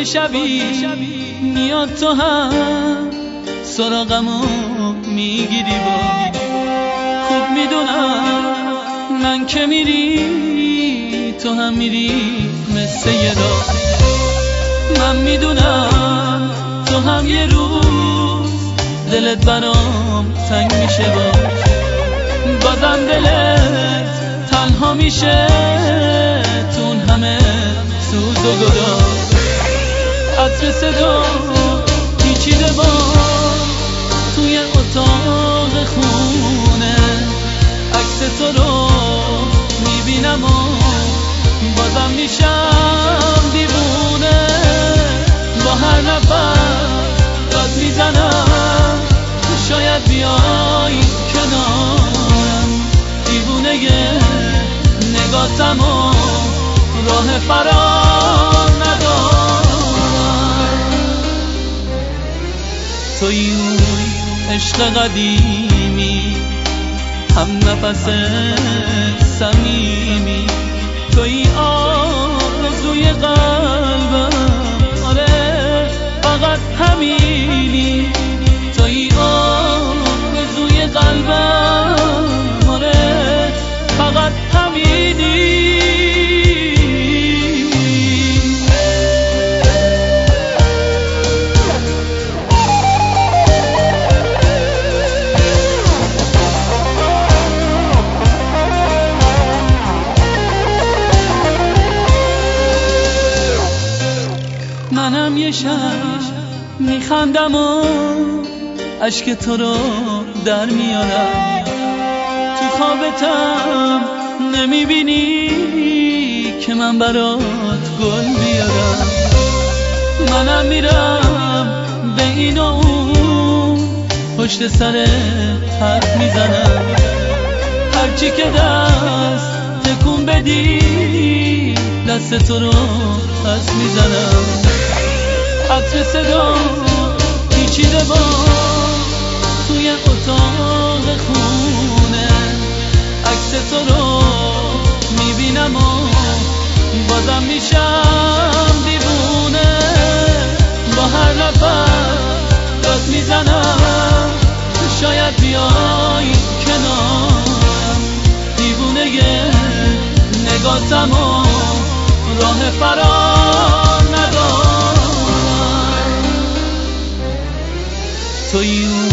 یه شبی میاد تو هم سراغمو می‌گیری با. خوب می‌دونم من که میری تو هم میری مثل یه من می‌دونم تو هم یه روز دلت برام تنگ میشه با. بازم دلت تنها میشه تون همه سوز و گدا عطر صدا پیچیده با توی اتاق خونه. عکس تو رو می‌بینم و بازم میشم دیوونه. با هر نفر داد می‌زنم. شاید بیای کنارم. دیوونه نگاتم و راه فرار. توی عشق قدیمی هم نفس سمیمی توی آرزوی منم یه شب میخندم و عشق تو رو در میارم. تو خوابتم نمی‌بینی که من برات گل بیارم. منم میرم به این و اون پشت سر حرف می‌زنم. هرچی که دست تکون بدی دست تو رو پس می‌زنم. عطر صدا پیچیده با توی اتاق خونه. عکس تو رو می‌بینم و بازم میشم دیوونه. با هر نفر داد می‌زنم شاید بیای کنارم دیوونه نگاتم و راه فرار. توی اون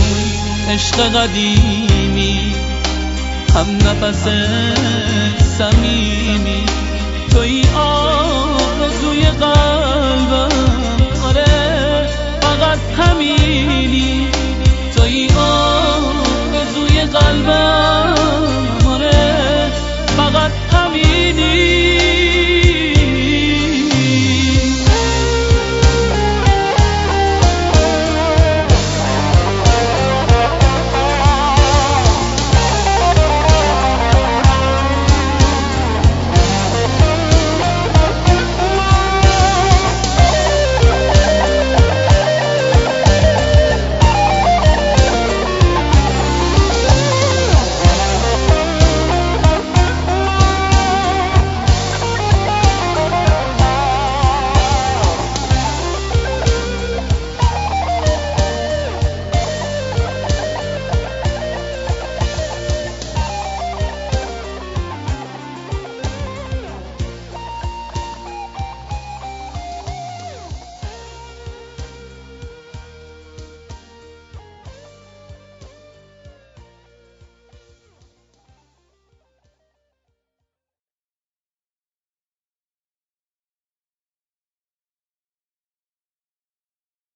عشق قدیمی هم نفس سمیمی توی آرزوی قلبم آره فقط همینی